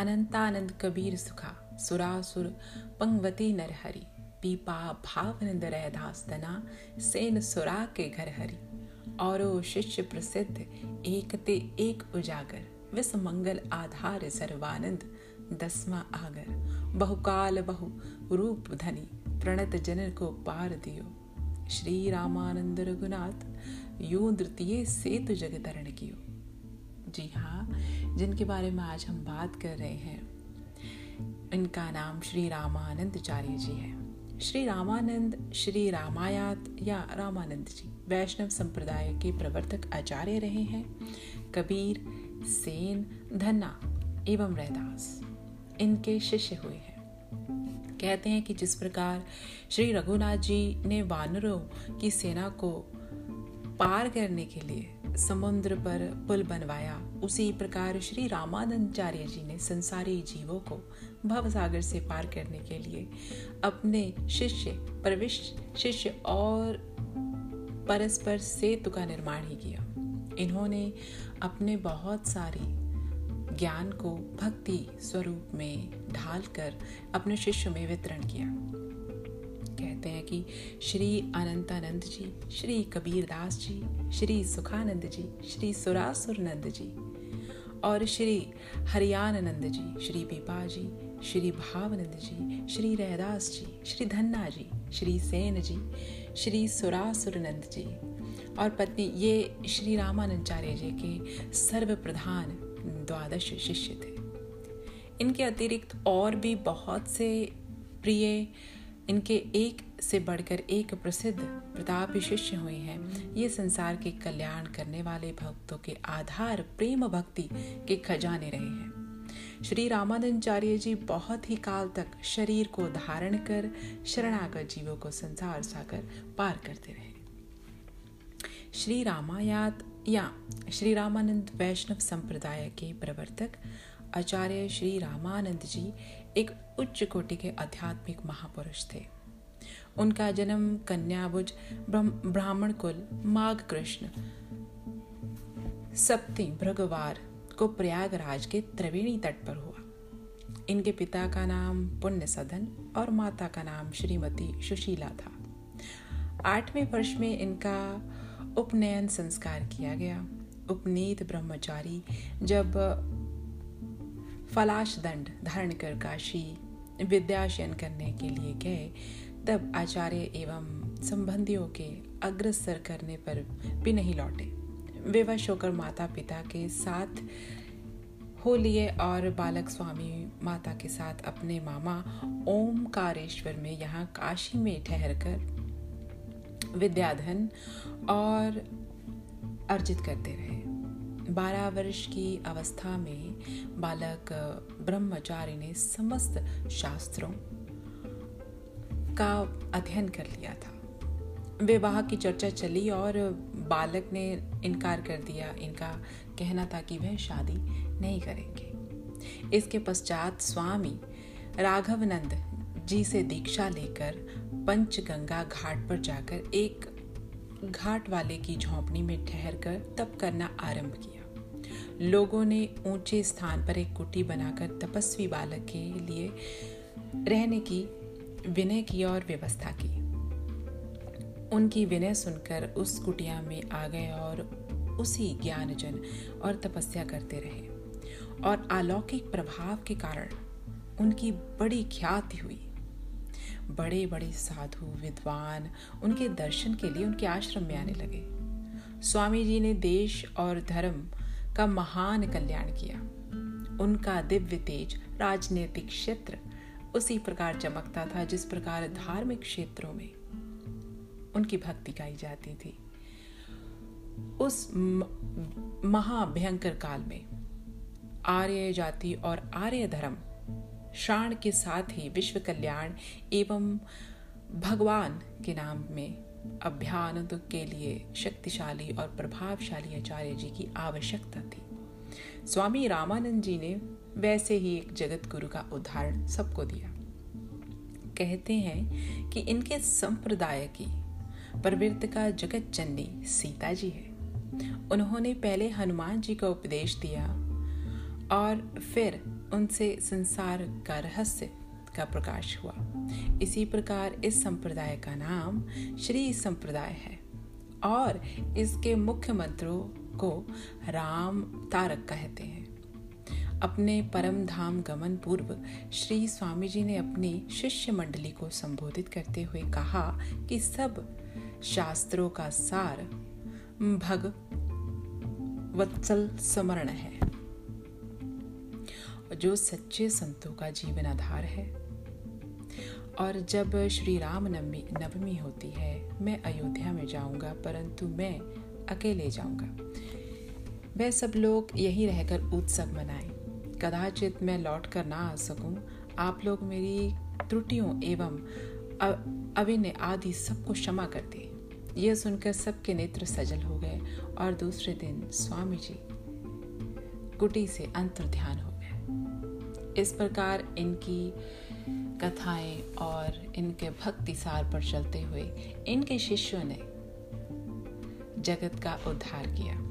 अनंतानंद कबीर सुखा सुरासुर, पंगवती नरहरि, पीपा भावनंद रहदास तना सेन सुरा के घर हरि और शिष्य प्रसिद्ध एक ते एक उजागर विस मंगल आधार सर्वानंद, दसवा आगर। बहुकाल बहु रूप धनी, प्रणत जनन को पार दियो। श्री रामानंद रघुनाथ, यू तृतीय सेतु जगतरण कियो। जी हाँ जिनके बारे में आज हम बात कर रहे हैं। इनका नाम श्री रामानंदचार्य जी है। श्री रामानंद, श्री रामायात या रामानंद जी वैष्णव संप्रदाय के प्रवर्तक आचार्य रहे हैं, कबीर, सेन, धन्ना एवं रैदास। इनके शिष्य हुए हैं। कहते हैं कि जिस प्रकार श्री रघुनाथ जी ने वानरों की सेना को पार करने के लिए समुद्र पर पुल बनवाया। उसी प्रकार श्री रामानंदचार्य जी ने संसारी जीवों को भवसागर से पार करने के लिए अपने शिष्य, प्रविष्ट शिष्य और परस्पर सेतु का निर्माण ही किया। इन्होंने अपने बहुत सारी ज्ञान को भक्ति स्वरूप में ढालकर अपने शिष्य में वितरण किया। कहते हैं कि श्री अनंतानंद जी, श्री कबीरदास जी, श्री सुखानंद जी, श्री सुरासुरनंद जी और श्री हरियानंद जी, श्री पीपा जी, श्री भावनंद जी, श्री रहदास जी, श्री धन्ना जी, श्री सेन जी, श्री सुरासुरनंद जी और पत्नी ये श्री रामानंदाचार्य जी के सर्वप्रधान द्वादश शिष्य थे। इनके अतिरिक्त और भी बहुत से प्रिय इनके एक से बढ़कर एक प्रसिद्ध प्रताप शिष्य हुए हैं। ये संसार के कल्याण करने वाले भक्तों के आधार प्रेम भक्ति के खजाने रहे हैं। श्री रामानंदाचार्य जी बहुत ही काल तक शरीर को धारण कर शरणागत जीवों को संसार सागर पार करते रहे। श्री रामायात या श्री रामानंद वैष्णव संप्रदाय के प्रवर्तक आचार्य श्री रामानंद जी एक उच्च कोटि के आध्यात्मिक महापुरुष थे। उनका जन्म कन्याभुज ब्राह्मण कुल माघ कृष्ण सप्ती भृगवार को प्रयागराज के त्रिवेणी तट पर हुआ। इनके पिता का नाम पुण्य सदन और माता का नाम श्रीमती सुशीला था। आठवें वर्ष में इनका उपनयन संस्कार किया गया। उपनीत ब्रह्मचारी जब फलाश दंड धारण कर काशी विद्याशयन करने के लिए गए। तब आचार्य एवं संबंधियों के अग्रसर करने पर भी नहीं लौटे। विवश होकर माता पिता के साथ हो लिए और बालक स्वामी माता के साथ अपने मामा ओमकारेश्वर में यहाँ काशी में ठहर कर विद्याधन और अर्जित करते रहे। बारह वर्ष की अवस्था में बालक ब्रह्मचारी ने समस्त शास्त्रों का अध्ययन कर लिया था। विवाह की चर्चा चली और बालक ने इनकार कर दिया। इनका कहना था कि वह शादी नहीं करेंगे। इसके पश्चात स्वामी राघवनंद जी से दीक्षा लेकर पंचगंगा घाट पर जाकर एक घाट वाले की झोंपड़ी में ठहरकर तप करना आरंभ किया। लोगों ने ऊँचे स्थान पर एक कुटी बनाकर तपस्वी बालक के लिए रहने की, विनय की और व्यवस्था की। उनकी विनय सुनकर उस कुटिया में आ गए और उसी ज्ञानजन और तपस्या करते रहे। और अलौकिक प्रभाव के कारण उनकी बड़ी ख्याति हुई। बड़े बड़े साधु, विद्वान उनके दर्शन के लिए उनके आश्रम में आने लगे। स्वामी जी ने देश और धर्म का महान कल्याण किया। उनका दिव्य तेज राजनीतिक क्षेत्र उसी प्रकार चमकता था जिस प्रकार धार्मिक क्षेत्रों में उनकी भक्ति गाई जाती थी। उस महाभयंकर काल में आर्य जाति और आर्य धर्म शाण के साथ ही विश्व कल्याण एवं भगवान के नाम में अभ्यान के लिए शक्तिशाली और प्रभावशाली आचार्य जी की आवश्यकता थी। स्वामी रामानंद जी ने वैसे ही एक जगत गुरु का उदाहरण सबको दिया। कहते हैं कि इनके संप्रदाय की प्रवृत्त का जगत चन्नी सीता जी है। उन्होंने पहले हनुमान जी का उपदेश दिया और फिर उनसे संसार का रहस्य का प्रकाश हुआ। इसी प्रकार इस संप्रदाय का नाम श्री संप्रदाय है और इसके मुख्य मंत्रों को राम तारक कहते हैं। अपने परम धाम गमन पूर्व श्री स्वामी जी ने अपनी शिष्य मंडली को संबोधित करते हुए कहा कि सब शास्त्रों का सार भग वत्सल स्मरण है। जो सच्चे संतों का जीवन आधार है। और जब श्री राम नवमी नवमी होती है, मैं अयोध्या में जाऊँगा, परंतु मैं अकेले जाऊँगा। वह सब लोग यहीं रहकर उत्सव मनाएँ। कदाचित मैं लौट कर ना आ सकूँ। आप लोग मेरी त्रुटियों एवं अभिनय आदि सबको क्षमा कर दे। यह सुनकर सबके नेत्र सजल हो गए और दूसरे दिन स्वामी जी कुटी से अंतर ध्यान हो इस प्रकार इनकी कथाएँ और इनके भक्ति सार पर चलते हुए इनके शिष्यों ने जगत का उद्धार किया।